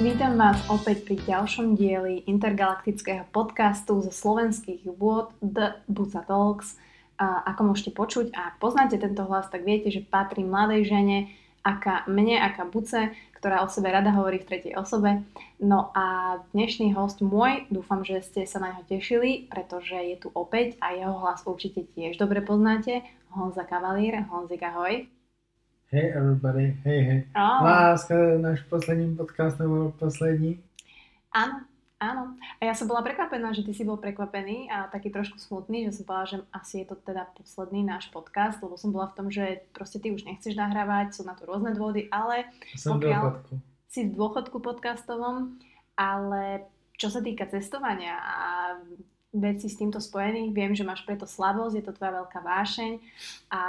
Vítam vás opäť pri ďalšom dieli intergalaktického podcastu zo slovenských vôd The Buca Talks. A ako môžete počuť, a ak poznáte tento hlas, tak viete, že patrí mladej žene, aká mne, aká Buce, ktorá o sebe rada hovorí v tretej osobe. No a dnešný host môj, dúfam, že ste sa na neho tešili, pretože je tu opäť a jeho hlas určite tiež dobre poznáte. Honza Kavalír. Honzik, ahoj. Hey everybody, hej hej. Oh. Láska, náš poslední podcast nebo poslední? Áno, áno. A ja som bola prekvapená, že ty si bol prekvapený a taký trošku smutný, že som povedala, že asi je to teda posledný náš podcast, lebo som bola v tom, že proste ty už nechceš nahrávať, sú na to rôzne dôvody, ale som pokiaľ dôchodku. si v dôchodku podcastovom, ale čo sa týka cestovania a veci s týmto spojených, viem, že máš preto slabosť, je to tvoja veľká vášeň a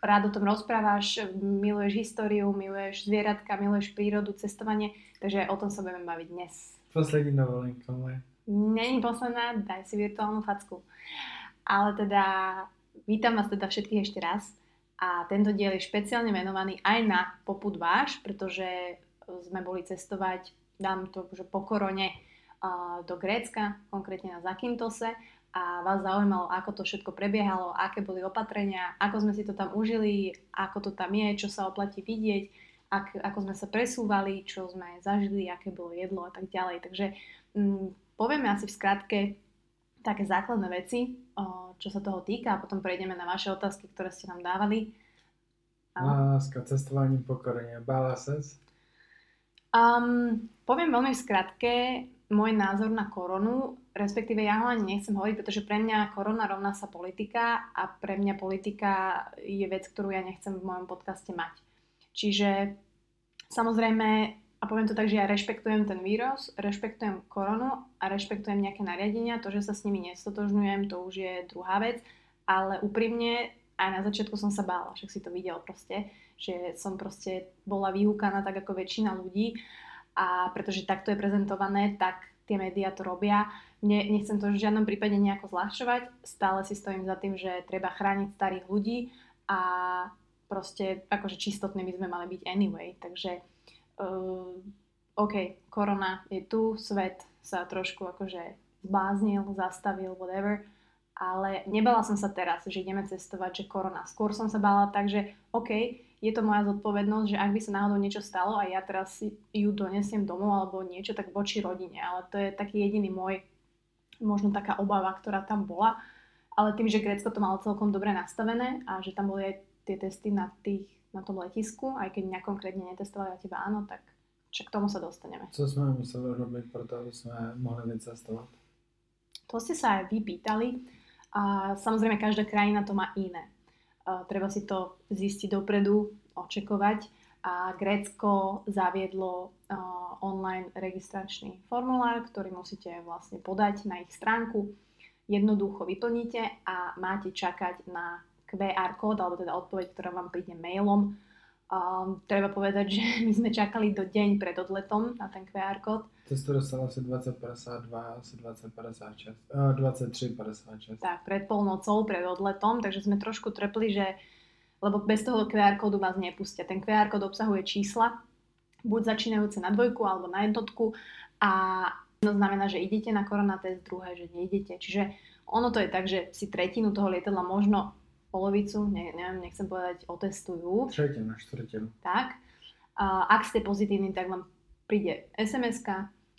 rád o tom rozprávaš, miluješ históriu, miluješ zvieratka, miluješ prírodu, cestovanie, takže o tom sa budeme baviť dnes. Poslední dovolenka moje. Není posledná, daj si virtuálnu facku. Ale teda vítam vás teda všetkých ešte raz a tento diel je špeciálne venovaný aj na poput váš, pretože sme boli cestovať, dám to, že po korone do Grécka, konkrétne na Zakintose a vás zaujímalo, ako to všetko prebiehalo, aké boli opatrenia, ako sme si to tam užili, ako to tam je, čo sa oplatí vidieť, ak, ako sme sa presúvali, čo sme zažili, aké bolo jedlo a tak ďalej. Takže m, mm, povieme asi v skratke také základné veci, o, čo sa toho týka a potom prejdeme na vaše otázky, ktoré ste nám dávali. Láska, cestovanie, pokorenie, bála? Um, poviem veľmi v skratke môj názor na koronu respektíve ja ho ani nechcem hovoriť, pretože pre mňa korona rovná sa politika a pre mňa politika je vec, ktorú ja nechcem v mojom podcaste mať. Čiže samozrejme, a poviem to tak, že ja rešpektujem ten vírus, rešpektujem koronu a rešpektujem nejaké nariadenia, to, že sa s nimi nestotožňujem, to už je druhá vec, ale úprimne aj na začiatku som sa bála, však si to videl proste, že som proste bola vyhúkaná tak ako väčšina ľudí a pretože takto je prezentované, tak tie médiá to robia. Ne, nechcem to v žiadnom prípade nejako zľahčovať, stále si stojím za tým, že treba chrániť starých ľudí a proste akože čistotní by sme mali byť anyway. Takže uh, OK, korona je tu, svet sa trošku akože zbáznil, zastavil, whatever, ale nebala som sa teraz, že ideme cestovať, že korona. Skôr som sa bála tak, že OK, je to moja zodpovednosť, že ak by sa náhodou niečo stalo a ja teraz ju donesiem domov alebo niečo, tak voči rodine. Ale to je taký jediný môj, možno taká obava, ktorá tam bola. Ale tým, že Grécko to malo celkom dobre nastavené a že tam boli aj tie testy na, tých, na tom letisku, aj keď mňa konkrétne netestovali a teba áno, tak čo k tomu sa dostaneme. Co sme museli robiť preto, aby sme mohli vycestovať? To ste sa aj vy pýtali. A samozrejme, každá krajina to má iné treba si to zistiť dopredu, očekovať a Grécko zaviedlo online registračný formulár, ktorý musíte vlastne podať na ich stránku. Jednoducho vyplníte a máte čakať na QR kód, alebo teda odpoveď, ktorá vám príde mailom Um, treba povedať, že my sme čakali do deň pred odletom na ten QR kód. Testo dostalo asi 20.52, asi 20.56, uh, 23.56. Tak, pred polnocou, pred odletom, takže sme trošku trpli, že lebo bez toho QR kódu vás nepustia. Ten QR kód obsahuje čísla, buď začínajúce na dvojku alebo na jednotku a to znamená, že idete na koronatest, druhé, že neidete. Čiže ono to je tak, že si tretinu toho lietadla možno polovicu, ne, neviem, nechcem povedať, otestujú. Tretinu, štvrtinu. Tak. A ak ste pozitívni, tak vám príde sms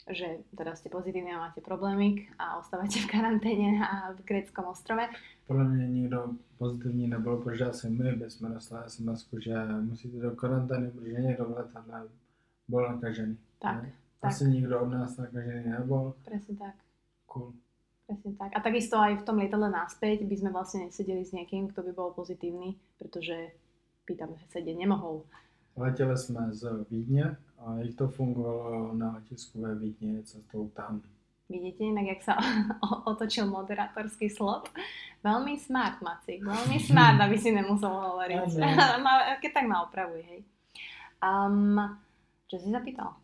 že teda ste pozitívni a máte problémy a ostávate v karanténe a v greckom ostrove. Podľa mňa nikto pozitívny nebol, protože asi my bychom dostali sms že musíte do karantény, protože niekto v letadle bol nakažený. Tak, ne? Asi tak. nikto od nás nakažený nebol. Presne tak. Cool. Presne tak. A takisto aj v tom lietadle náspäť by sme vlastne nesedeli s niekým, kto by bol pozitívny, pretože pýtam, že sedieť nemohol. Leteli sme z Vídne a ich to fungovalo na letisku ve Vídne cestou tam. Vidíte inak, jak sa otočil moderátorský slot? Veľmi smart, Maci. Veľmi smart, aby si nemusel hovoriť. Keď tak ma opravuj, hej. Um, čo si zapýtal?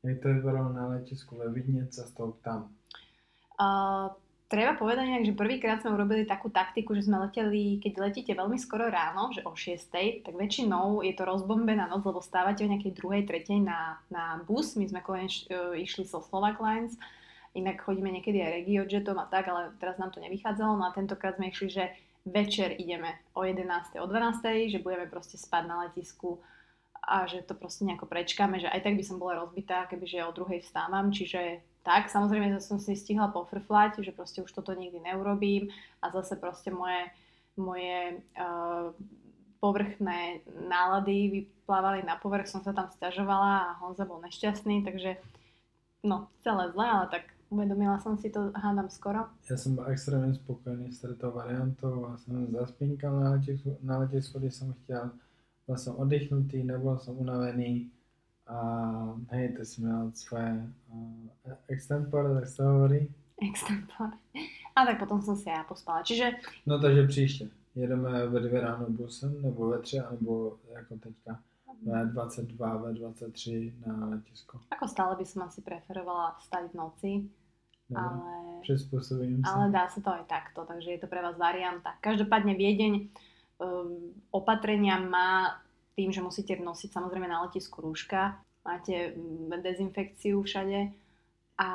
Jak to vypadalo na letisku ve Vídne cestou tam? Uh, treba povedať inak, že prvýkrát sme urobili takú taktiku, že sme leteli, keď letíte veľmi skoro ráno, že o 6, tak väčšinou je to rozbombená noc, lebo stávate o nejakej druhej, tretej na, na bus. My sme koneč, uh, išli so Slovak Lines, inak chodíme niekedy aj regiojetom a tak, ale teraz nám to nevychádzalo. No a tentokrát sme išli, že večer ideme o 11. o 12. že budeme proste spať na letisku a že to proste nejako prečkáme, že aj tak by som bola rozbitá, kebyže o druhej vstávam, čiže tak, samozrejme, že som si stihla pofrflať, že proste už toto nikdy neurobím a zase proste moje, moje uh, povrchné nálady vyplávali na povrch, som sa tam stiažovala a Honza bol nešťastný, takže no, celé zle, ale tak uvedomila som si to, hádam skoro. Ja som bol extrémne spokojný s touto variantou a som zaspínkal na letisku, na kde som chtěl. Byl som oddychnutý, nebol som unavený a hej, ty si měl svoje uh, extempore, tak se hovorí. Extempore. A tak potom som si ja pospala. Čiže... No takže příště. Jedeme ve dvě ráno busem, nebo ve tři, nebo jako teďka V22, V23 na letisko. Ako stále by som asi preferovala stať v noci, Dobre, ale, Prispôsobím sa. ale dá sa to aj takto, takže je to pre vás varianta. Každopádne Viedeň um, opatrenia má tým, že musíte nosiť samozrejme na letisku rúška, máte mm, dezinfekciu všade a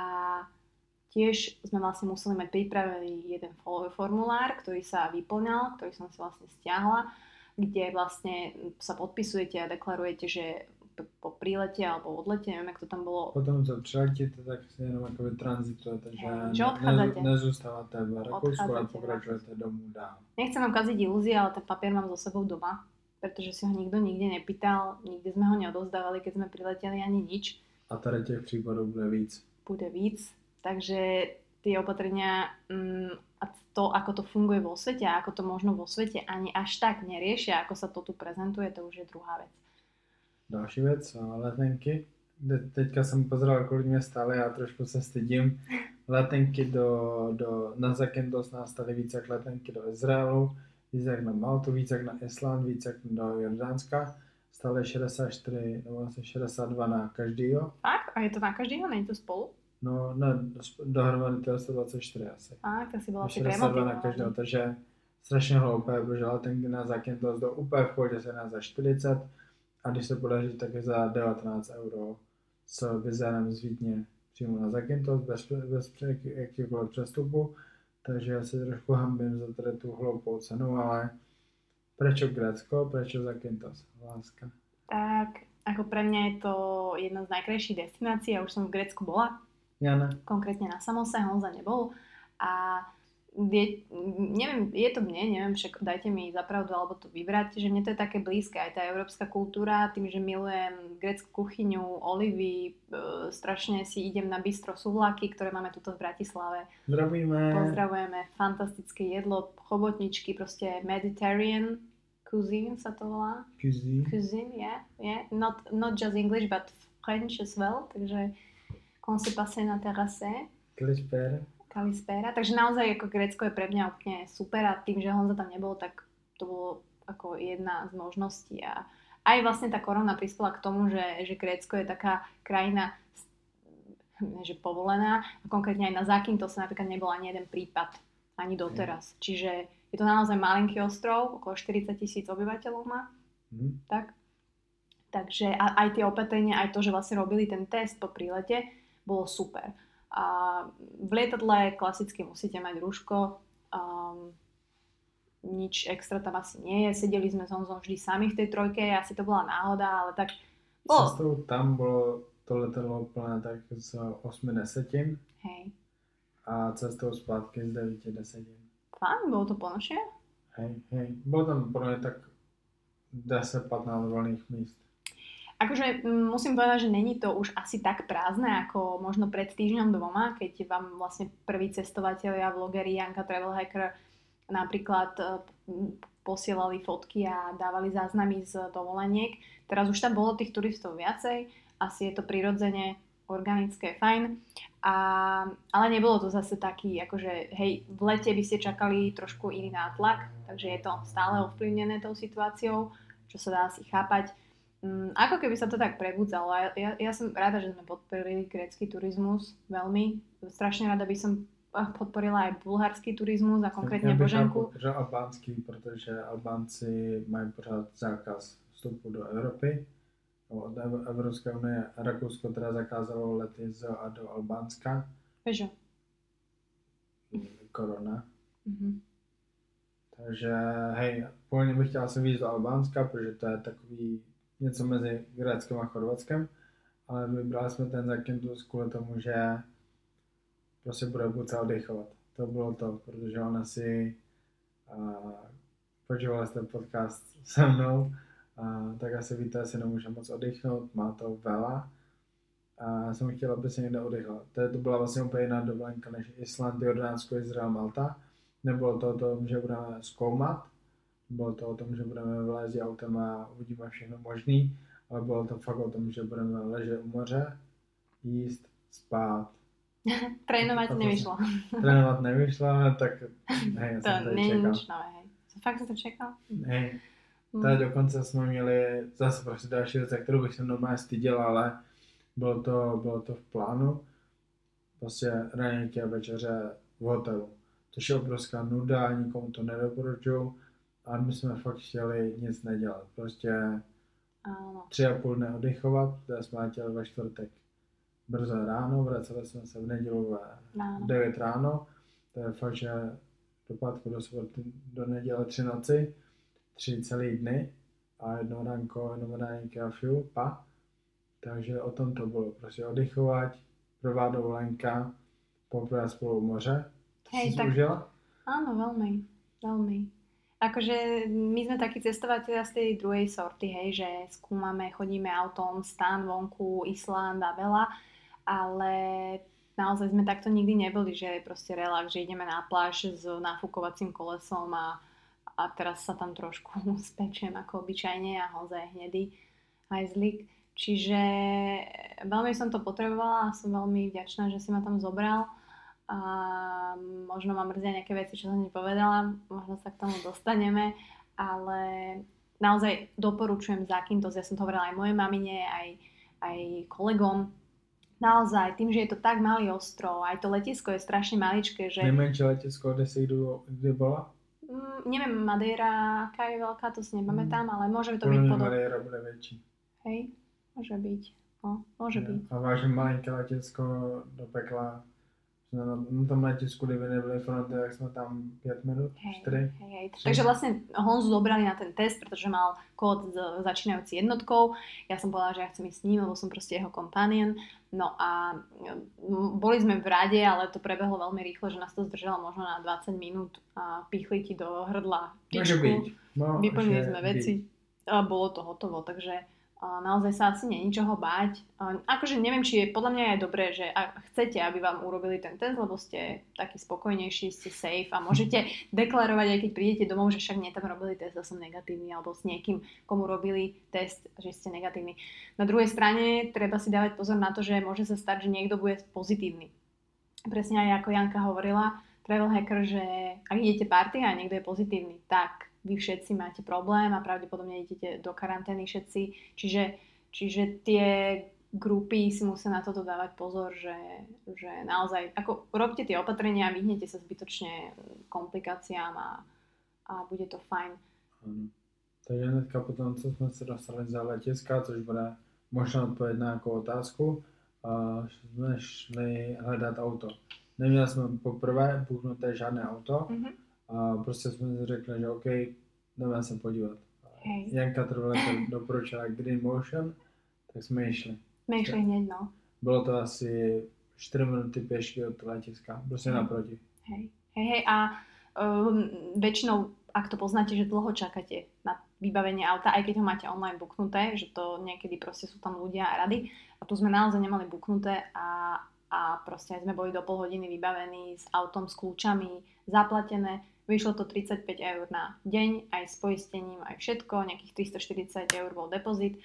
tiež sme vlastne museli mať pripravený jeden fo- formulár, ktorý sa vyplňal, ktorý som si vlastne stiahla, kde vlastne sa podpisujete a deklarujete, že po prílete alebo odlete, neviem, ako to tam bolo, Potom, co přiletíte, tak jenom jakoby tranzitujete, že, Hej, že odchádzate. ne, nezůstáváte v Rakousku, ale Odchádzate pokračujete domů dál. Nechcem vám kaziť ilúzie, ale ten papier mám so sebou doma, pretože si ho nikto nikde nepýtal, nikde sme ho neodozdávali, keď sme prileteli ani nič. A tady těch případů bude víc. Bude víc, takže tie opatrenia mm, a to, ako to funguje vo svete a ako to možno vo svete ani až tak neriešia, ako sa to tu prezentuje, to už je druhá vec. Další věc, a letenky. Teďka jsem pozeral, kolik mě stály, já trošku se stydím. Letenky do, do, na Zakynthos nás stály víc jak letenky do Izraelu, víc jak na Maltu, víc jak na Island, víc jak do Jordánska. Stále 64 nebo asi 62 na každýho. Fakt? A je to na každého? Není to spolu? No, ne, dohromady to je 124 asi. A, tak si bola asi 62 na každého, takže strašně hloupé, protože letenky na Zakynthos jdou úplně v pohodě se nás za 40 a když se podaří, tak je za 19 euro s vizérem z Vídně přímo na Zakynthos bez, bez jakýkoliv přestupu, takže já se trošku hambím za tady tu hloupou cenu, ale prečo Grécko, prečo Zakynthos, láska. Tak, ako pre mňa je to jedna z najkrajších destinácií. Ja už som v Grécku bola, Jana, konkrétne na Samose, Honza nebol. A vie, neviem, je to mne, neviem, však dajte mi zapravdu alebo to vybrať, že mne to je také blízke, aj tá európska kultúra, tým, že milujem grécku kuchyňu, olivy, e, strašne si idem na bistro suvlaky, ktoré máme tuto v Bratislave. zdravíme. Pozdravujeme, fantastické jedlo, chobotničky, proste Mediterranean cuisine sa to volá. Cuisine. Cuisine, yeah, yeah. Not, not just English, but French as well, takže on se passe na terase. Kalispera. Kalispera. Takže naozaj ako Grécko je pre mňa úplne super a tým, že Honza tam nebol, tak to bolo ako jedna z možností. A aj vlastne tá korona prispela k tomu, že, že Grécko je taká krajina že povolená a konkrétne aj na Zakynthose napríklad nebol ani jeden prípad, ani doteraz. Čiže je to naozaj malinký ostrov, okolo 40 tisíc obyvateľov má, Hm. tak? Takže a, aj tie opatrenia, aj to, že vlastne robili ten test po prílete, bolo super. A v lietadle klasicky musíte mať rúško, um, nič extra tam asi nie je. Sedeli sme s Honzom vždy sami v tej trojke, asi to bola náhoda, ale tak bolo. Cestou tam bylo to letadlo plné tak z 8 desetin Hej. a cestou zpátky z 9 desetin. Fajn, bolo to plnošie? Hej, hej. Bylo tam mě tak 10-15 volných míst. Akože mm, musím povedať, že není to už asi tak prázdne ako možno pred týždňom dvoma, keď vám vlastne prví cestovatelia, vlogeri Janka Travel Hacker napríklad e, posielali fotky a dávali záznamy z dovoleniek. Teraz už tam bolo tých turistov viacej, asi je to prirodzene organické, fajn. A, ale nebolo to zase taký, akože hej, v lete by ste čakali trošku iný nátlak, takže je to stále ovplyvnené tou situáciou, čo sa dá asi chápať. Mm, ako keby sa to tak prebudzalo. Ja, ja, ja som rada, že sme podporili grécky turizmus veľmi. Strašne rada by som podporila aj bulharský turizmus a konkrétně Já bych Boženku. podpořil albánský, protože Albánci mají pořád zákaz vstupu do Evropy, od Ev- Evropské unie. Rakousko teda zakázalo lety z a do Albánska, Prečo? korona. Mhm. Takže hej, původně bych chtěl asi víc do Albánska, protože to je takový něco mezi Gréckem a Chorvatskem, ale vybrali jsme ten Zakynthos kvůli tomu, že prostě bude buce oddychovat. To bylo to, protože ona si uh, jste podcast se mnou, a tak asi víte, asi nemůže moc oddychnout, má to veľa. A já jsem chtěl, aby se někde oddychla. To, to byla vlastně úplně jiná dovolenka než Island, Jordánsko, Izrael, Malta. Nebylo to o tom, že budeme zkoumat, bylo to o tom, že budeme vlézt autem a uvidíme všechno možný, ale bylo to fakt o tom, že budeme ležet u moře, jíst, spát. Trénovať To- to- nevyšlo. Trénovat nevyšlo, tak hej, já To je čekal. nič nové, hej. Fakt si to čekal? Hej, Hm. Tady dokonce jsme měli zase prostě další věc, za kterou bych se normálně styděl, ale bylo to, bylo to v plánu. Prostě ranějky a večeře v hotelu. Což je obrovská nuda, nikomu to nedoporučuju. A my jsme fakt chtěli nic nedělat. Prostě Áno. tři a půl dne oddychovat, kde jsme letěli ve čtvrtek brzo ráno, vraceli jsme se v nedělu ve Áno. 9 ráno, to je fakt, že do pátku do soboty, do neděle tři noci, tři celý dny a jedno ránko, jedno raníky a fiu, pa. Takže o tom to bylo, prostě oddychovat, prvá dovolenka, poprvé spolu moře. Hej, tak- užila? Áno, veľmi, veľmi. Akože my sme takí cestovatelia z tej druhej sorty, hej, že skúmame, chodíme autom, stan vonku, Island a veľa, ale naozaj sme takto nikdy neboli, že proste relax, že ideme na pláž s nafúkovacím kolesom a, a teraz sa tam trošku spečiem ako obyčajne a hozaj hnedý hajzlik. Čiže veľmi som to potrebovala a som veľmi vďačná, že si ma tam zobral a možno ma mrzia nejaké veci, čo som nepovedala, možno sa k tomu dostaneme, ale naozaj doporučujem Zakynthos, ja som to hovorila aj mojej mamine, aj, aj kolegom, naozaj tým, že je to tak malý ostrov, aj to letisko je strašne maličké, že Nejmenší letisko, kde si kdy, kdy byla? mm, neviem, Madeira, aká je veľká, to si nepamätám, ale môže to byť Podle mě podobné. Madeira bude větší. Hej, môže byť. No, môže byť. A vážně malinké letisko do pekla. Na tom letisku, kdyby nebyly fronty, tak jsme tam pět minut, Hej, čtyři. hej, hej. Takže vlastne Honzu zobrali na ten test, pretože mal kód z, začínajúci jednotkou. Ja som povedala, že ja chcem ísť s ním, lebo som proste jeho companion. No a mm, boli sme v rade, ale to prebehlo veľmi rýchlo, že nás to zdržalo možno na 20 minút a pichli ti do hrdla být. No, Vyplnili sme byť. veci a bolo to hotovo, takže naozaj sa asi není čoho báť. Akože neviem, či je, podľa mňa je dobré, že ak chcete, aby vám urobili ten test, lebo ste takí spokojnejší, ste safe a môžete deklarovať, aj keď prídete domov, že však mne tam robili test a som negatívny, alebo s niekým, komu robili test, že ste negatívny. Na druhej strane treba si dávať pozor na to, že môže sa stať, že niekto bude pozitívny. Presne aj ako Janka hovorila, travel hacker, že ak idete party a niekto je pozitívny, tak vy všetci máte problém a pravdepodobne idete do karantény všetci. Čiže, čiže tie grupy si musia na toto dávať pozor, že, že naozaj, ako robte tie opatrenia, vyhnete sa zbytočne komplikáciám a, a bude to fajn. Ano. Takže hnedka potom, co jsme se dostali za letiska, což bude možná odpověď na nějakou otázku, a jsme šli hledat auto. Neměli jsme poprvé buchnuté žádné auto Mhm. A prostě jsme si řekli, že OK, jdeme se podívat. Hej. Janka Trvaleka doporučila Green Motion, tak jsme išli. Sme išli hneď, no. Bylo to asi 4 minuty pěšky od letiska, prostě Mhm. naproti. Hej, hej, hej. A um, väčšinou, ak to poznáte, že dlho čakáte na vybavenie auta, aj keď ho máte online buknuté, že to niekedy proste sú tam ľudia a rady. A tu sme naozaj nemali buknuté a, a proste sme boli do pol hodiny vybavení s autom, s kľúčami, zaplatené. Vyšlo to 35 eur na deň, aj s poistením, aj všetko, nejakých 340 eur bol depozit.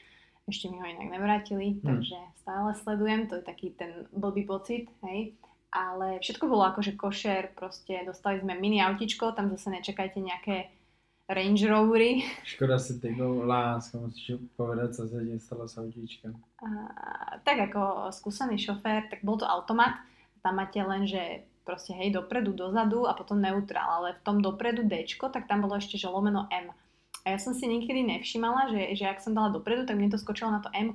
Ešte mi ho inak nevrátili, Hm. takže stále sledujem, to je taký ten blbý pocit, hej ale všetko bolo akože košer, proste dostali sme mini autičko, tam zase nečakajte nejaké Range Rovery. Škoda si ty láska, musíš povedať, co se ti stalo s autíčkem. A, tak ako skúsený šofér, tak bol to automat, tam máte len, že proste hej, dopredu, dozadu a potom neutrál, ale v tom dopredu D, tak tam bolo ešte, že lomeno M. A ja som si nikdy nevšimala, že, že ak som dala dopredu, tak mne to skočilo na to M.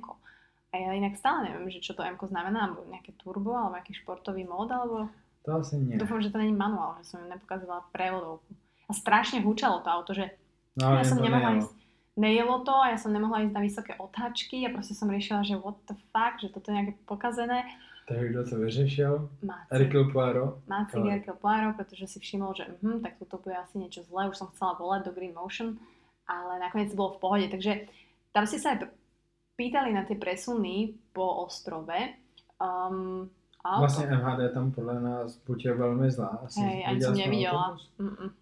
A ja inak stále neviem, že čo to M znamená, alebo nejaké turbo, alebo nejaký športový mód, alebo... To asi nie. Dúfam, že to není manuál, že som ju nepokázala prevodovku. A strašne húčalo to auto, že No, ja som nemohla nejelo. ísť, nejelo to a ja som nemohla ísť na vysoké otáčky a proste som riešila, že what the fuck, že toto je nejaké pokazené. Takže kdo to vyřešil? Máci, Hercule Poirot. Máci Ale- Gerkel Poirot, pretože si všimol, že mhm, tak toto bude asi niečo zlé, už som chcela volať do Green Motion, ale nakoniec bolo v pohode. Takže tam ste sa aj pýtali na tie presuny po ostrove. Um, auto. Vlastně MHD tam podle nás buď je velmi zlá. Asi Hej, ani som nevidela.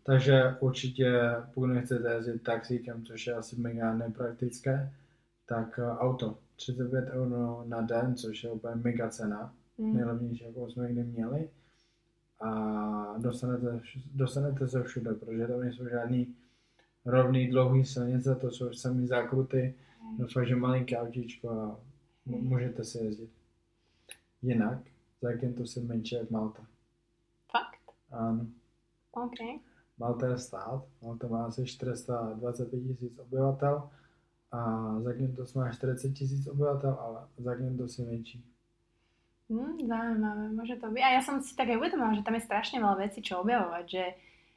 Takže určitě, pokud nechcete jezdit taxíkem, což je asi mega nepraktické, tak eh, auto. 35 euro na den, což je úplně mega cena. Mm. Nejlevnější, jakou jsme kdy měli. A dostanete, dostanete se všude, protože tam nejsou žádný rovný dlouhý silnice, to jsou samý zákruty, no fakt, že malinké autíčko a m- můžete si jezdit. Jinak, to si menší jak Malta. Fakt? Ano. OK. Malta je stát, Malta má asi 425 tisíc obyvatel a Zakynthos má 40 tisíc obyvatel, ale Zakynthos je menší. Hm, zaujímavé, môže to byť. A ja som si tak aj uvedomila, že tam je strašne veľa vecí, čo objavovať, že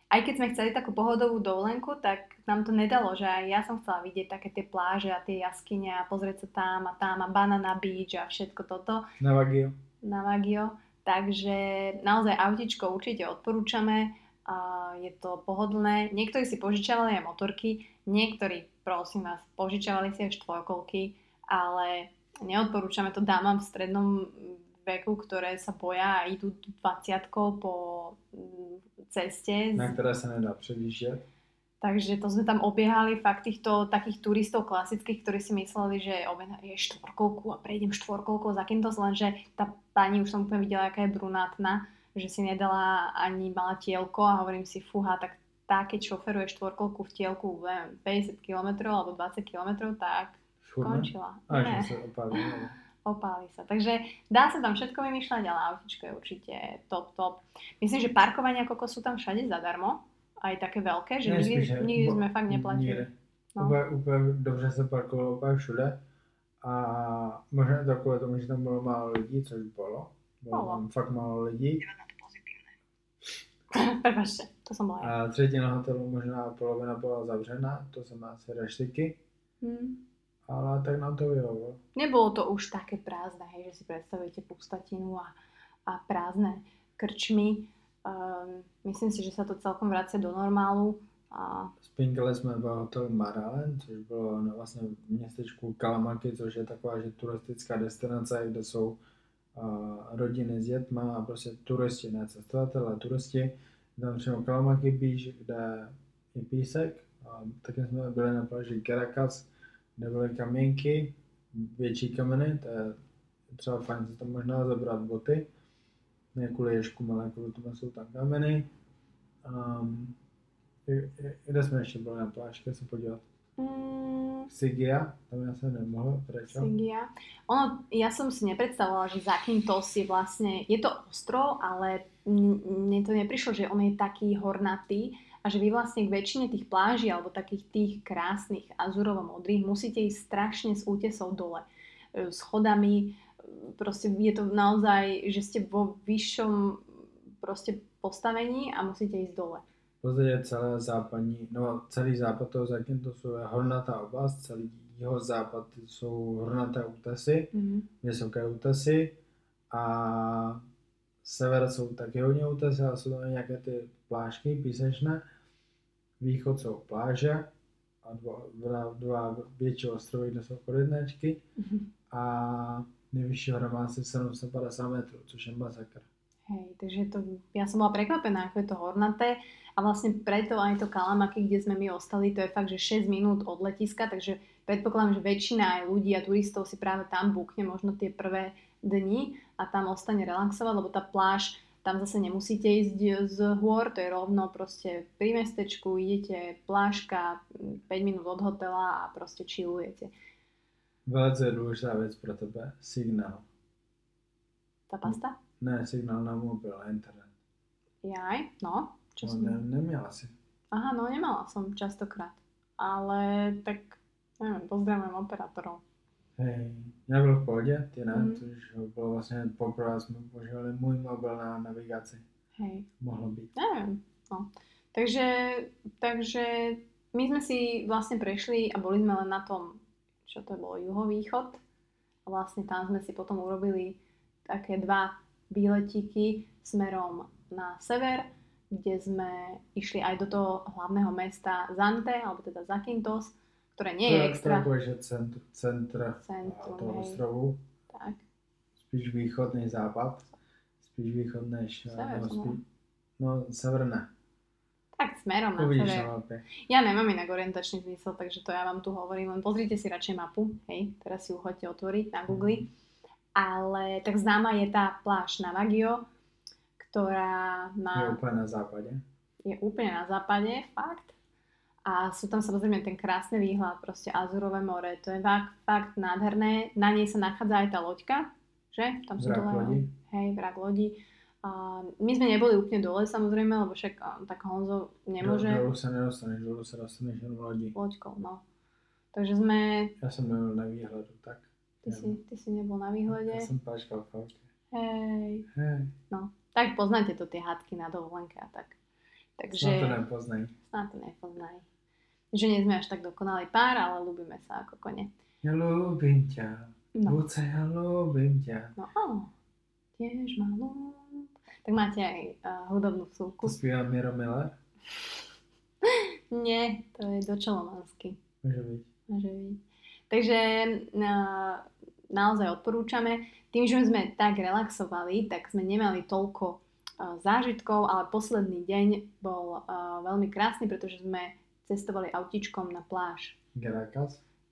aj keď sme chceli takú pohodovú dovolenku, tak nám to nedalo, že aj ja som chcela vidieť také tie pláže a tie jaskyne a pozrieť sa tam a tam a Banana Beach a všetko toto Na Vagio. na Vagio. Takže naozaj autičko určite odporúčame, je to pohodlné. Niektorí si požičavali aj motorky, niektorí, prosím vás, požičavali si aj štvorkolky, ale neodporúčame to dámam v strednom veku, ktoré sa boja a idú 20 po mm, ceste. na které se nedá předjíždět. Takže to sme tam obiehali fakt týchto takých turistov klasických, ktorí si mysleli, že je štvorkolku a prejdem štvorkolkou za Kintos, lenže tá pani, už som úplne videla, aká je brunátna, že si nedala ani malá tielko a hovorím si, fúha, tak tá, keď šoferuje štvorkolku v tielku neviem, 50 km alebo 20 km, tak Schudne? skončila. A Nie, že se opálí. no. opáli sa. Takže dá sa tam všetko vymýšľať, ale autičko je určite top, top. Myslím, že parkovania koko sú tam všade zadarmo, aj také veľké, že nikdy, nikdy bo- sme fakt neplatili. No. Úplně, úplně dobře se parkovalo úplně všude. A možná to kvůli tomu, že tam bylo málo lidí, což bylo. Bylo tam fakt málo lidí. Prepačte, to som bola ja. A třetina hotelu, možná polovina byla zavřená, to jsem asi reštiky. Hmm. Ale tak nám to vyhovovalo. Nebolo to už také prázdne, hej, že si predstavujete pustatinu a, a prázdne krčmy. Um, myslím si, že sa to celkom vracia do normálu. A Spinkali jsme v hotelu Maralen, což bylo na vlastně v městečku Kalamaki, což je taková že turistická destinace, kde jsou uh, rodiny s dětma a prostě turisti, ne cestovatelé, turisti. Tam přímo Kalamaki Beach, kde je písek. A taky jsme byli na pláži Caracas, kde byly kamínky, větší kameny, to je třeba fajn si tam možná zabrat boty. Ne kvůli ježkům, ale kvůli tomu jsou tam kameny. Um, kde jsme ještě byli na plážce se podívat? Mm, Sigia, tam ja som nemohol, prečo? Sigia. Ono, ja som si nepredstavovala, že Zakynthos je vlastne, je to ostrov, ale mne to neprišlo, že on je taký hornatý a že vy vlastne k väčšine tých pláží alebo takých tých krásnych azurovo-modrých musíte ísť strašne s útesou dole. E, Schodami, e, proste je to naozaj, že ste vo vyššom proste postavení a musíte ísť dole. V podstatě celé západní, no celý západ toho Zakyntosu je hornatá oblast, celý jeho západ jsou hornaté útesy, Mhm. vysoké útesy a sever jsou taky hodně útesy, ale jsou tam nějaké ty plážky písečné. Východ jsou pláže a dva, dva, dva větší ostrovy, kde jsou korytnačky Mhm. a nejvyšší hora má asi 750 metrů, což je masakr. Hej, takže to, ja som bola prekvapená, ako je to hornaté a vlastne preto aj to Kalamaki, kde sme my ostali, to je fakt, že 6 minút od letiska, takže predpokladám, že väčšina aj ľudí a turistov si práve tam bukne možno tie prvé dni a tam ostane relaxovať, lebo tá pláž, tam zase nemusíte ísť z hôr, to je rovno proste pri mestečku, idete plážka, 5 minút od hotela a proste chillujete. Velice důležitá věc pro tebe, signál. Tá pasta? Ne, signál na mobil, internet. Jaj, no. Čo No, som... ne, neměla si. Aha, no nemala som častokrát. Ale tak, neviem, pozdravujem operátorov. Hej, já byl v pohodě, ty ne, to už bylo vlastně poprvé jsme používali můj mobil na navigaci. Hej, Mohlo být. neviem. No. Takže, takže my sme si vlastne prešli a boli sme len na tom, čo to bolo, juhovýchod. A vlastne tam sme si potom urobili také dva výletíky smerom na sever, kde sme išli aj do toho hlavného mesta Zante, alebo teda Zakynthos, ktoré nie je extra. To je centr, centr Centrum, toho hej. ostrovu. Tak. Spíš východ než západ. Spíš východ než... Sever, no, no. spíš, no, sever ne. Tak smerom na Uvidíš na mapě. Ja nemám inak orientačný zmysel, takže to ja vám tu hovorím, len pozrite si radšej mapu, hej, teraz si ju chodte otvoriť na Google. Ale tak známa je tá pláž Navagio, ktorá Je má, úplně na západě. je úplne na západe, fakt. A sú tam samozrejme ten krásny výhľad, proste Azurové more, to je fakt, fakt nádherné. Na nej sa nachádza aj tá loďka, že? Tam sú dole, lodi. hej, vrak lodi. A my sme neboli úplne dole samozrejme, lebo však a, tak Honzo nemôže Do, dolů se nedostaneš, dolů se dostaneš jen lodí. loďkou, no. Takže sme, Já jsem byl na výhledu, tak. ty si, ty si nebol na výhľade. Já jsem páčkal v. Hej, Hej, tak poznáte to tie hádky na dovolenke a tak. Takže snad to nepoznají. snad to nepoznají. Že nie sme až tak dokonalý pár, ale ľúbime sa ako kone. Já lubím tě, No, Luce, já lubím tě. no, oh, tiež ma ľúb. Tak máte aj uh, hudobnú To vsúku. zpívá Miro Miller? Nie, to je dočelomansky. Může být. Môže byť. Takže uh, naozaj odporúčame. Tým, že sme tak relaxovali, tak sme nemali toľko uh, zážitkov, ale posledný deň bol uh, veľmi krásny, pretože sme cestovali autičkom na pláž.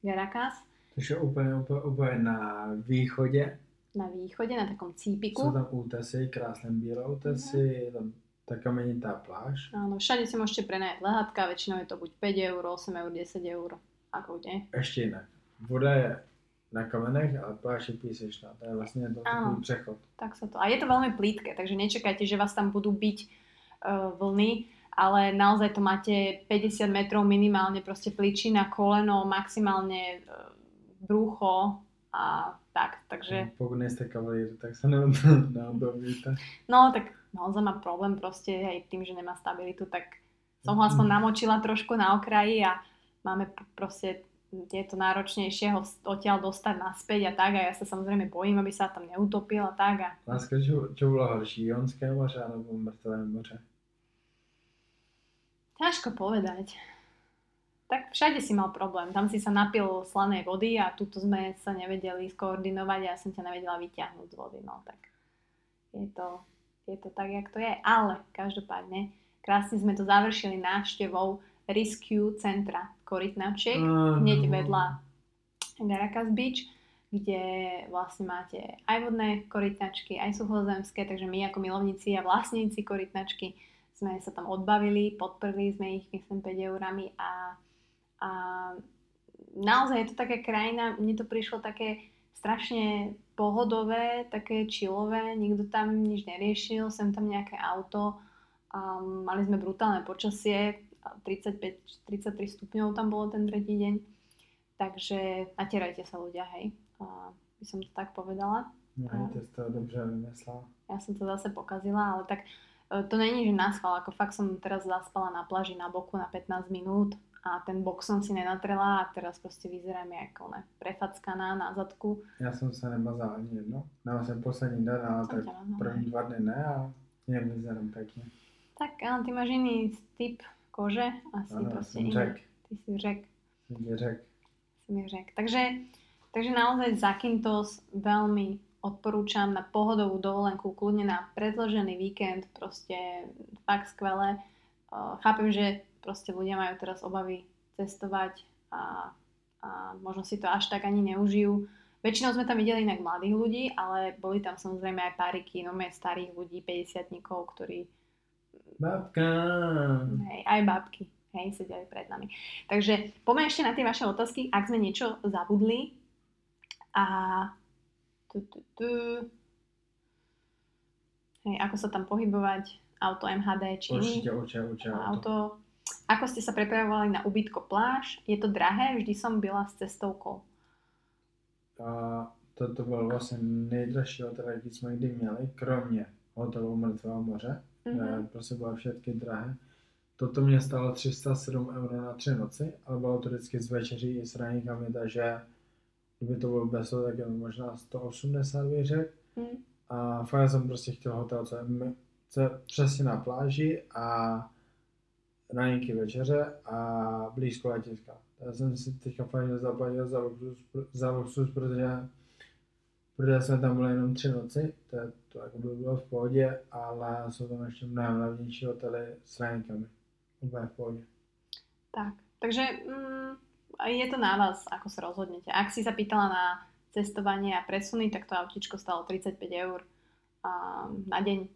Gerakas Což je úplně, úplně, úplně na východě. na východe, na takom cípiku. tam útesy, krásné bílé útesy, je tam ta kamenitá pláž. Áno, všade si môžete prenajať lehátka, väčšinou je to buď 5 eur, 8 eur, 10 eur. Ako kde? Ještě jinak. Voda je na kamenech, pláž je písečná. To je vlastně to Áno. přechod. Tak sa to. A je to veľmi plítke, takže nečakajte, že vás tam budú byť uh, vlny, ale naozaj to máte 50 metrov minimálne, proste pličina, koleno, maximálne uh, brucho a tak. Takže, Pokud nejste kavalír, tak se ne- neobjevíte. no tak naozaj má problém proste aj tým, že nemá stabilitu, tak som ho aspoň namočila trošku na okraji a máme proste je to náročnejšie ho odtiaľ dostať naspäť a tak a ja sa samozrejme bojím, aby sa tam neutopil a tak a Láska, čo, čo bylo horší, Jonské moře nebo Mrtvé moře? Ťažko povedať. Tak všade si mal problém. Tam si sa napil slanej vody a tuto sme sa nevedeli skoordinovať a ja som ťa nevedela vyťahnuť z vody. No tak je to, je to tak, jak to je. Ale každopádne krásne sme to završili návštevou Rescue centra Korytnačiek Áno. hneď vedľa Garakas Beach, kde vlastne máte aj vodné korytnačky, aj suchozemské, takže my ako milovníci a vlastníci korytnačky sme sa tam odbavili, podprli sme ich, myslím, 5 eurami a, a naozaj je to taká krajina, mne to prišlo také strašne pohodové, také chillové, nikto tam nič neriešil, sem tam nejaké auto, a mali sme brutálne počasie, 35-33 stupňov tam bolo ten tretí deň, takže natierajte sa ľudia, hej, a by som to tak povedala. No, ty jsi to dobře vymyslela. Ja som to zase pokazila, ale tak e, to není, že naschval, ako fakt som teraz zaspala na pláži na boku na 15 minút a ten bok som si nenatrela a teraz proste vyzerám ako ne, prefackaná na zadku. Já jsem se nemazal ani jedno. Nemám jsem poslední den, ale Som tak mazala. první dva dny ne a zerem pěkně. Tak, ale ty máš iný typ kože, asi Ano, proste iný. řek. Ty si řek. si mi řek. Takže, takže naozaj Zakynthos veľmi odporúčam na pohodovú dovolenku, kľudne na predložený víkend, proste fakt skvelé. Chápem, že proste ľudia majú teraz obavy cestovať a, a možno si to až tak ani neužijú. Väčšinou sme tam videli inak mladých ľudí, ale boli tam samozrejme aj páriky, no starých ľudí, 50 ktorí Babka. Hej, aj babky, hej, sedeli pred nami. Takže poďme ešte na tie vaše otázky, ak sme niečo zabudli. A tu, tu, tu. Hej, ako sa tam pohybovať. auto MHD či Určite, určite, určite. auto. auto. Ako ste sa prepravovali na ubytko pláž? Je to drahé? Vždy som byla s cestovkou. A toto byl vlastně nejdražší hotel, jaký jsme kdy měli, kromě hotelu Mrtvého moře, Mhm. kde prostě bylo všechny drahé. Toto mě stálo 307 euro na tři noci, ale bylo to vždycky z večeří i s raníkami, takže kdyby to bylo bez toho, tak je možná 180 bych řekl. Hm. A fakt jsem prostě chtěl hotel, co je, co je přesně na pláži a raníky večeře a blízko letiska. Já jsem si teďka fakt zaplatil za luxus, za luxus protože, protože jsme tam byli jenom tři noci, to, to jako by bylo v pohodě, ale jsou tam ještě mnohem levnější hotely s raníkami. Úplně v pohodě. Tak, takže mm, je to na vás, ako sa rozhodnete. Ak si sa pýtala na cestovanie a presuny, tak to autíčko stalo 35 eur a, na deň.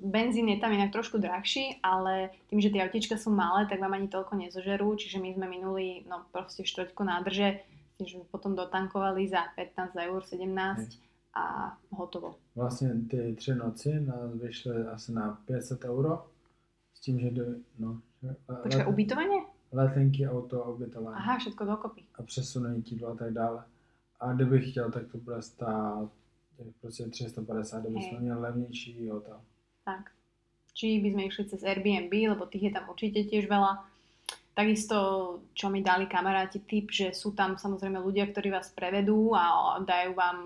Benzín je tam inak trošku drahší, ale tým, že tie autíčka sú malé, tak vám ani toľko nezožerú, čiže my sme minuli no proste štvrťku nádrže, že sme potom dotankovali za 15 eur, 17 a hotovo. Vlastně ty tři noci nás vyšly asi na 500 euro, s tím, že do, no, že- let- ubytovanie? letenky, auto a ubytování. Aha, všetko dokopy. a přesunují jídlo a tak dále. A kdybych chtěl, tak to bude stát těch prostě 350, kdyby Hej. měli levnější hotel. Tak. Či by sme išli cez Airbnb, lebo tých je tam určite tiež veľa. Takisto, čo mi dali kamaráti tip, že sú tam samozrejme ľudia, ktorí vás prevedú a dajú vám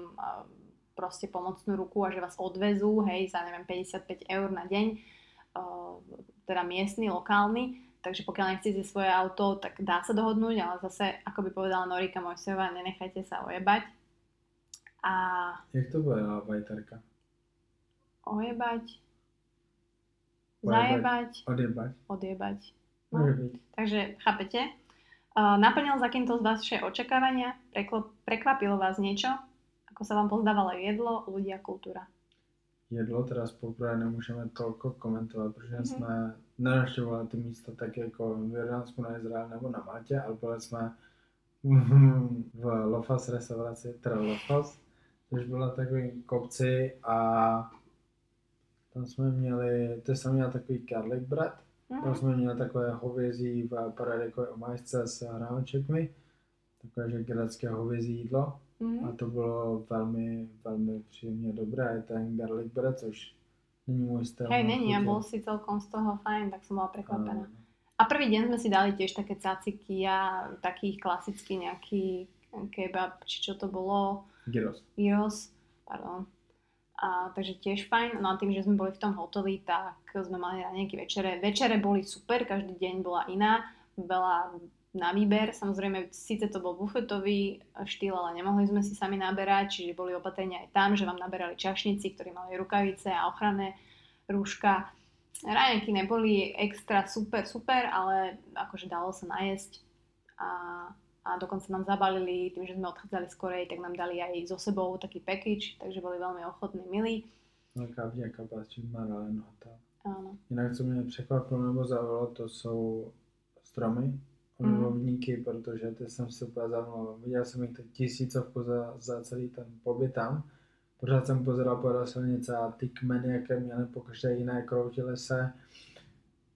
proste pomocnú ruku a že vás odvezú, hej, za neviem 55 eur na deň, teda miestny, lokálny. Takže pokiaľ nechcete svoje auto, tak dá sa dohodnúť, ale zase, ako by povedala Norika Mojsejová, nenechajte sa ojebať. A Jak to bude bajterka? ojebať, Ojebať. zajebať, Odjebať? odjebať. No. Být. Takže chápete? Uh, naplnil Zakynthos vaše očakávania? Preklo- prekvapilo vás niečo? Ako sa vám pozdávalo jedlo, ľudia, kultúra? Jedlo teda poprvé nemůžeme tolko komentovat, protože Mhm. jsme nenavštěvovali ty místa tak jako v Jordánsku na Izrael nebo na Maltě, ale byli jsme v Lofas restauraci, teda Lofas, což byla takový kopci a tam jsme měli, ty jsem měl takový garlic bread, tam Mhm. takové hovězí v paradikové omáčce s hráčekmi, takové že grecké hovězí jídlo a Mhm. to bylo velmi, velmi příjemně dobré, ten garlic bread, což není můj styl. Hej, není, a chutě. bol si celkom z toho fajn, tak som bola prekvapená. A- A prvý deň sme si dali tiež také caciky a taký klasický nejaký kebab, či čo to bolo, Gyros. gyros, pardon. A, takže tiež fajn. No a tým, že sme boli v tom hoteli, tak sme mali raňajky večere. Večere boli super, každý deň bola iná, veľa na výber. Samozrejme, síce to bol bufetový štýl, ale nemohli sme si sami naberať, čiže boli opatrenia aj tam, že vám naberali čašníci, ktorí mali rukavice a ochranné rúška. Raňajky neboli extra super, super, ale akože dalo sa najesť. A, a dokonca nám zabalili, tým, že sme odchádzali skorej, tak nám dali aj so sebou taký package, takže boli veľmi ochotní, milí. Velká vděka patří Maralen hotel. Áno. Jinak, co mě překvapilo nebo zaujalo, to jsou stromy, Mhm. olivovníky, protože ty jsem si úplně zamluvil. Viděl jsem jich teď tisícovku za, za celý ten pobyt tam. Pořád jsem pozeral po silnice a ty kmeny, jaké měly pokaždé jiné, kroutily se,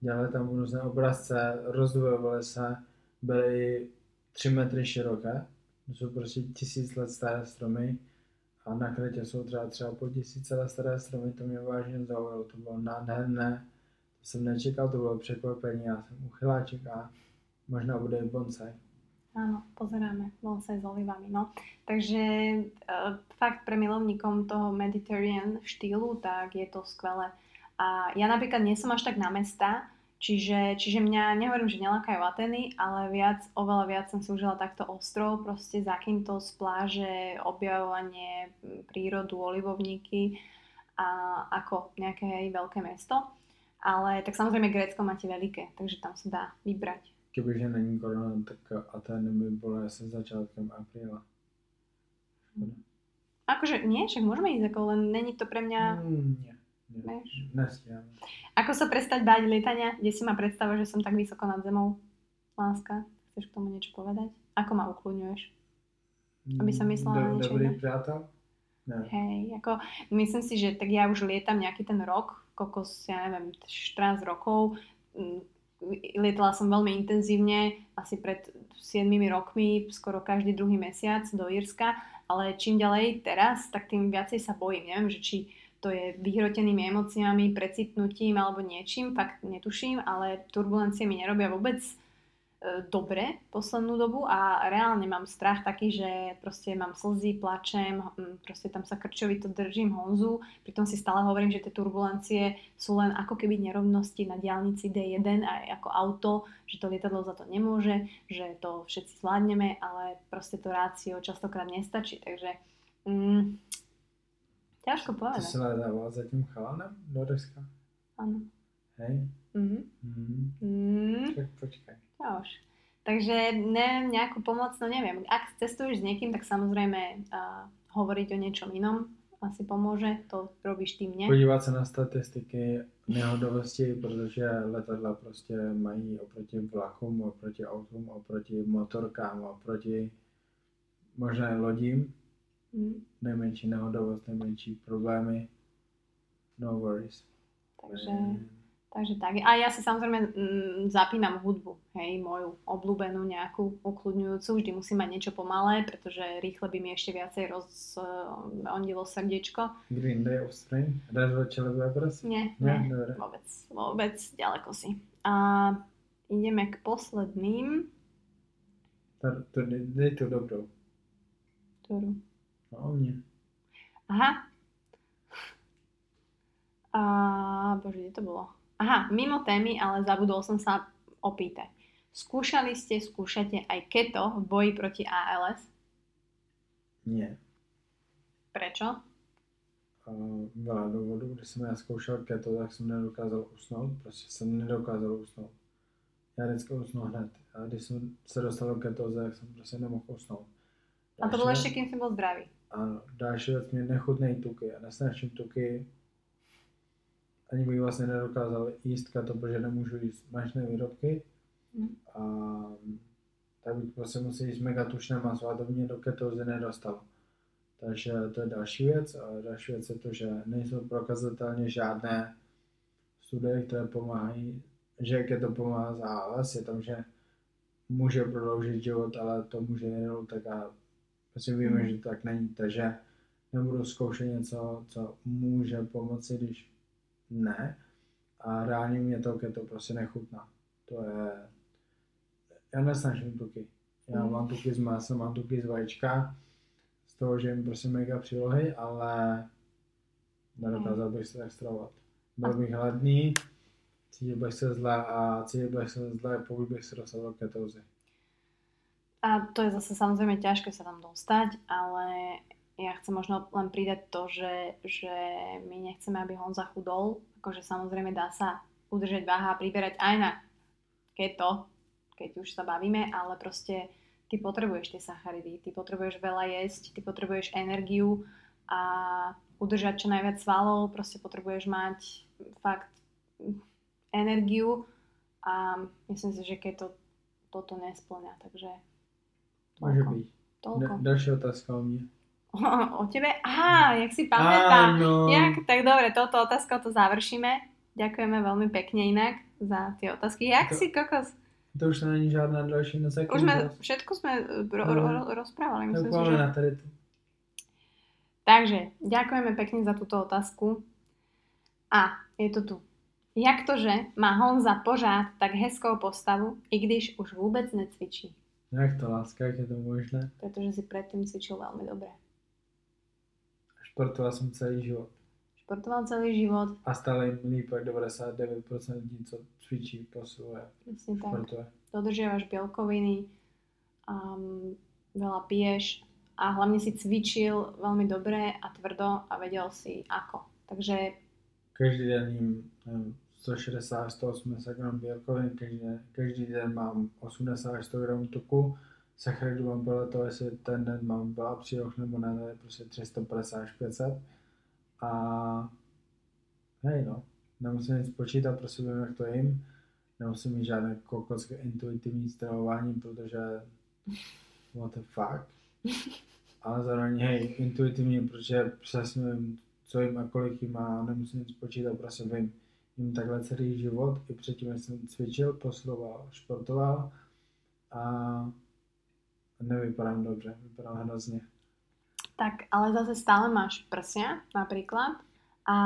dělali tam různé obrazce, rozdvojovaly se, byly tři metry široké, to jsou prostě tisíc let staré stromy a na Kretě jsou třeba třeba po tisíce let staré stromy, to mě vážně zaujalo, to bylo nádherné, to jsem nečekal, to bylo překvapení, já jsem uchyláček a možná bude i bonsai. Áno, pozeráme bonsai s olivami, no. Takže uh, fakt pre milovníkom toho Mediterranean štýlu, tak je to skvelé. A ja napríklad nie som až tak na mesta, čiže, čiže mňa, nehovorím, že nelákajú Ateny, ale viac, oveľa viac som si užila takto ostrov, proste Zakynthos, pláže, objavovanie prírodu, olivovníky a ako nejaké hej, veľké mesto. Ale tak samozrejme Grécko máte veľké, takže tam sa dá vybrať. Kdybyže není korona, tak Atény by bylo asi začátkem apríla. Akože nie, však môžeme ísť, ako len není to pre mňa... Mm, nie, Vieš? nestíháme. Ako sa prestať báť lietania? Kde si ma predstava, že som tak vysoko nad zemou? Láska, chceš k tomu niečo povedať? Ako ma ukludňuješ? Aby som myslela na niečo Dobrý přátel? Ne. Hej, ako myslím si, že tak ja už lietam nejaký ten rok kokos, ja neviem, 14 rokov. Mm, Lietala som veľmi intenzívne, asi pred 7 rokmi, skoro každý druhý mesiac do Írska, ale čím ďalej teraz, tak tým viacej sa bojím. Neviem, že či to je vyhrotenými emóciami, precitnutím alebo niečím, fakt netuším, ale turbulencie mi nerobia vôbec E, dobre poslednú dobu a reálne mám strach taký, že proste mám slzy, plačem, proste tam sa krčovito držím Honzu, pritom si stále hovorím, že tie turbulencie sú len ako keby nerovnosti na diálnici D1 aj ako auto, že to lietadlo za to nemôže, že to všetci zvládneme, ale proste to rácio častokrát nestačí, takže mm, ťažko povedať. To sa dávala za tým chalanem do Reska? Áno. Hej? Mhm. Mhm. Mm. Tak počkaj. Ja už. Takže neviem, nejakú pomoc, no neviem. Ak cestuješ s niekým, tak samozrejme uh, hovoriť o niečom inom asi pomôže, to robíš ty mne. Podívat se na statistiky nehodovosti, protože letadla prostě mají oproti vlakům, oproti autům, oproti motorkám, oproti možná lodím Mm. nejmenší nehodovost, nejmenší problémy. No worries. Takže, takže tak. A ja si samozrejme mm, zapínam hudbu, hej, moju obľúbenú nejakú ukludňujúcu. Vždy musím mať niečo pomalé, pretože rýchle by mi ešte viacej rozondilo srdiečko. Green Day Offspring. Dáš večer Peppers? Nie, Nie, nie, dobre. vôbec, vôbec ďaleko si. A ideme k posledným. To, to, dej to dobrou. Ktorú? No o mne. Aha. A, bože, kde to bolo? Aha, mimo témy, ale zabudol som sa opýtať. Skúšali ste, skúšate aj keto v boji proti ALS? Nie. Prečo? Uh, veľa dôvodů, když jsem já zkoušel keto, tak jsem nedokázal usnout, prostě jsem nedokázal usnout. Já vždycky usnu hned. A když jsem se dostal do ketózy, tak jsem prostě nemohl usnout. A to bolo ešte, kým si bol zdravý. Ano, další věc mě nechutnej tuky. Já nesnáším tuky. Ani bych vlastně nedokázal jíst keto, protože nemůžu jíst mačné výrobky. Mhm. A tak bych prostě musel jíst mega tučné maso a to mě do ketózy nedostalo. Takže to je další věc. A další věc je to, že nejsou prokazatelně žádné studie, které pomáhají, že keto pomáhá z ALS. Je tam, že může prodloužit život, ale to může jenom tak prostě víme, Mhm. že to tak není. Takže nebudu zkoušet něco, co může pomoci, když ne. A reálně mě to keto prostě nechutná. To je... Já nesnažím tuky. Já Mhm. mám tuky z masa, mám tuky z vajíčka, z toho, že jim prostě mega přílohy, ale nedokázal bych se tak stravovat. Byl bych hladný, cítil bych se zle a cítil bych se zle, pokud bych se dostal do ketózy. A to je zase samozrejme ťažké sa tam dostať, ale ja chcem možno len pridať to, že, že my nechceme, aby Honza chudol. Akože samozrejme dá sa udržať váha a priberať aj na keto, keď už sa bavíme, ale proste ty potrebuješ tie sacharidy, ty potrebuješ veľa jesť, ty potrebuješ energiu a udržať čo najviac svalov, proste potrebuješ mať fakt energiu a myslím si, že keď to toto nesplňa, takže Toľko. být. Toľko. Da- další otázka o mě. O tebe? Aha, jak si pamätám. Áno. Jak, tak dobre, touto otázkou to završíme. Ďakujeme veľmi pekne inak za tie otázky. Jak To- si kokos? To už není žádná další na Už sme, všetko sme ro, ro, ro, rozprávali. Tak Myslím máme že... na tady tu. Takže, ďakujeme pekne za túto otázku. A je to tu. Jak to, že má Honza pořád tak hezkou postavu, i když už vôbec necvičí? Jak to láska, je to možné? Pretože si predtým cvičil veľmi dobre. Športoval jsem celý život. Športoval celý život, A stále jak 99% lidí, co cvičí, posiluje, presne tak. dodržiavaš bielkoviny, um, veľa piješ a hlavne si cvičil veľmi dobre a tvrdo a vedel si ako. Takže Každý jim nevím, 160 až 180 gram každý, den- každý den mám 80 až 100 gram tuku, sacharidů mám podle toho, jestli ten den mám veľa příloh nebo ne, to prostě 350 až 500. A hej no, nemusím nic počítat, prostě vím, jak to jim. Nemusím mít žádné kokotské intuitivní stravování, protože what the fuck. Ale zároveň hej, intuitivně, protože přesně vím, co jim a kolik jim má, nemusím nic počítat, prostě vím. Jim takhle celý život, i předtím, jsem cvičil, posiloval, športoval a nevypadám dobře, vypadám hrozně. Tak, ale zase stále máš prsia napríklad a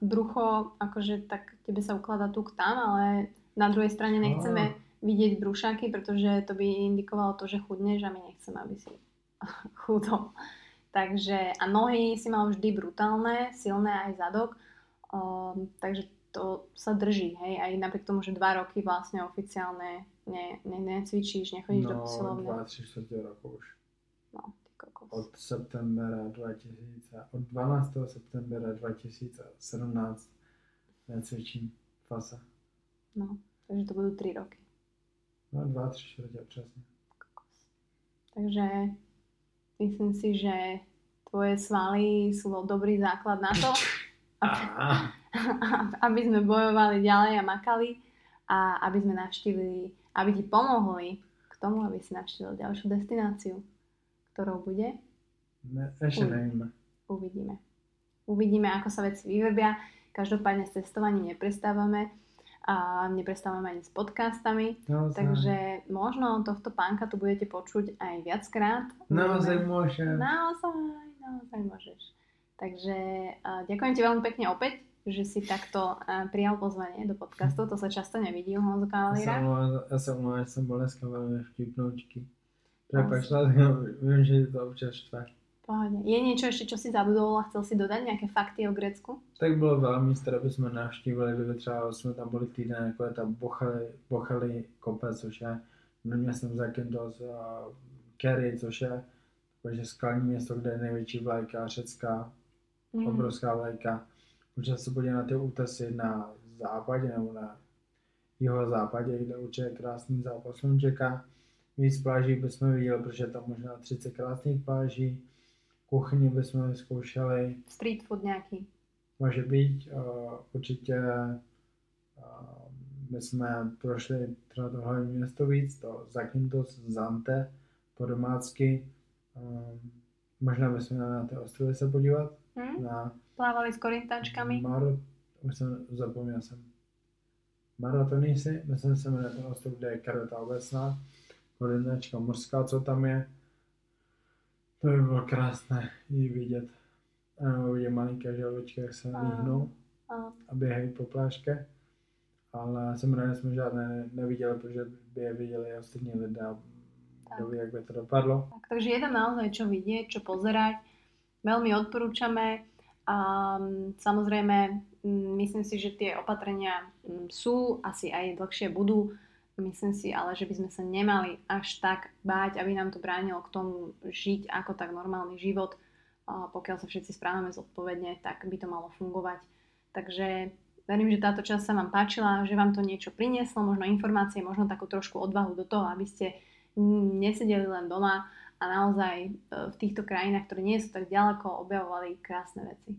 brucho, akože tak tebe sa ukladá tu tam, ale na druhej strane nechceme vidieť brušáky, pretože to by indikovalo to, že chudneš a my nechceme, aby si chudol. Takže a nohy si mal vždy brutálne, silné aj zadok, um, takže to sa drží, hej, aj napriek tomu, že dva roky vlastne oficiálne ne, ne, necvičíš, nechodíš no, do posilovne. No, 2, 3 čtvrtě roku už. No, ty kokos. Od septembra 2000, od 12. septembra 2017 necvičím fasa. No, takže to budú 3 roky. No, 2, 3 čtvrtě, přesně. Kokos. Takže myslím si, že tvoje svaly sú dobrý základ na to, aby sme bojovali ďalej a makali a aby sme navštívili, aby ti pomohli k tomu, aby si navštívil ďalšiu destináciu, ktorou bude? Ne, ešte nevíme. Uvidíme. Uvidíme, ako sa veci vyvrbia. Každopádne s cestovaním neprestávame a neprestávame ani s podcastami. Naozaj. Takže možno tohto pánka tu budete počuť aj viackrát. Naozaj môžem. Naozaj, naozaj môžeš. Takže ďakujem ti veľmi pekne opäť, že si takto uh, prijal pozvanie do podcastu. To sa často nevidí u Honzo Kavalíra. Ja sa omlouvám, že som bol dneska veľmi vtipnúčky. Prepač, viem, že je to občas štve. Pohode. Je niečo ešte, čo si zabudol a chcel si dodať? Nejaké fakty o Grécku? Tak bylo veľa míst, které bychom navštívili, kdyby třeba jsme tam byli týden, jako je tam Bochely, Bochely kopec, což je mě jsem Zakynthos a Kerry, což je takže skalní město, kde je největší vlajka Řecka, mm. obrovská vlajka. Můžete se podívat na ty útesy na západě nebo na jeho západě, kde určitě je krásný západ slunčeka. Víc pláží bychom viděli, protože tam možná 30 krásných pláží kuchyni bychom vyzkoušeli. Street food nějaký. Může být, uh, určitě uh, my jsme prošli třeba to hlavní město víc, to Zakynthos, Zante, po domácky. Um, možná bychom na ty ostrovy se podívat. Hmm? Na Plávali s korintáčkami. Maro, už jsem zapomněl jsem. Maratonisy, myslím, že se jmenuje ten ostrov, kde je Kareta obecná, korintáčka morská, co tam je. To by bylo krásné jí vidět. Ano, vidět malinké želvičky, jak se líhnou a běhají po pláške. Ale jsem rád, že jsme žádné neviděli, protože by je viděli ostatní lidé a kto ví, jak by to dopadlo. Tak, takže je tam naozaj čo vidieť, čo pozerať. Veľmi odporúčame. A samozrejme, myslím si, že tie opatrenia sú, asi aj dlhšie budú. Myslím si ale, že by sme sa nemali až tak báť, aby nám to bránilo k tomu žiť ako tak normálny život. A pokiaľ sa všetci správame zodpovedne, tak by to malo fungovať. Takže verím, že táto časť sa vám páčila, že vám to niečo prinieslo, možno informácie, možno takú trošku odvahu do toho, aby ste nesedeli len doma a naozaj e, v týchto krajinách, ktoré nie sú tak ďaleko, objavovali krásne veci.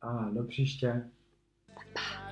A do příště. Pa, pa.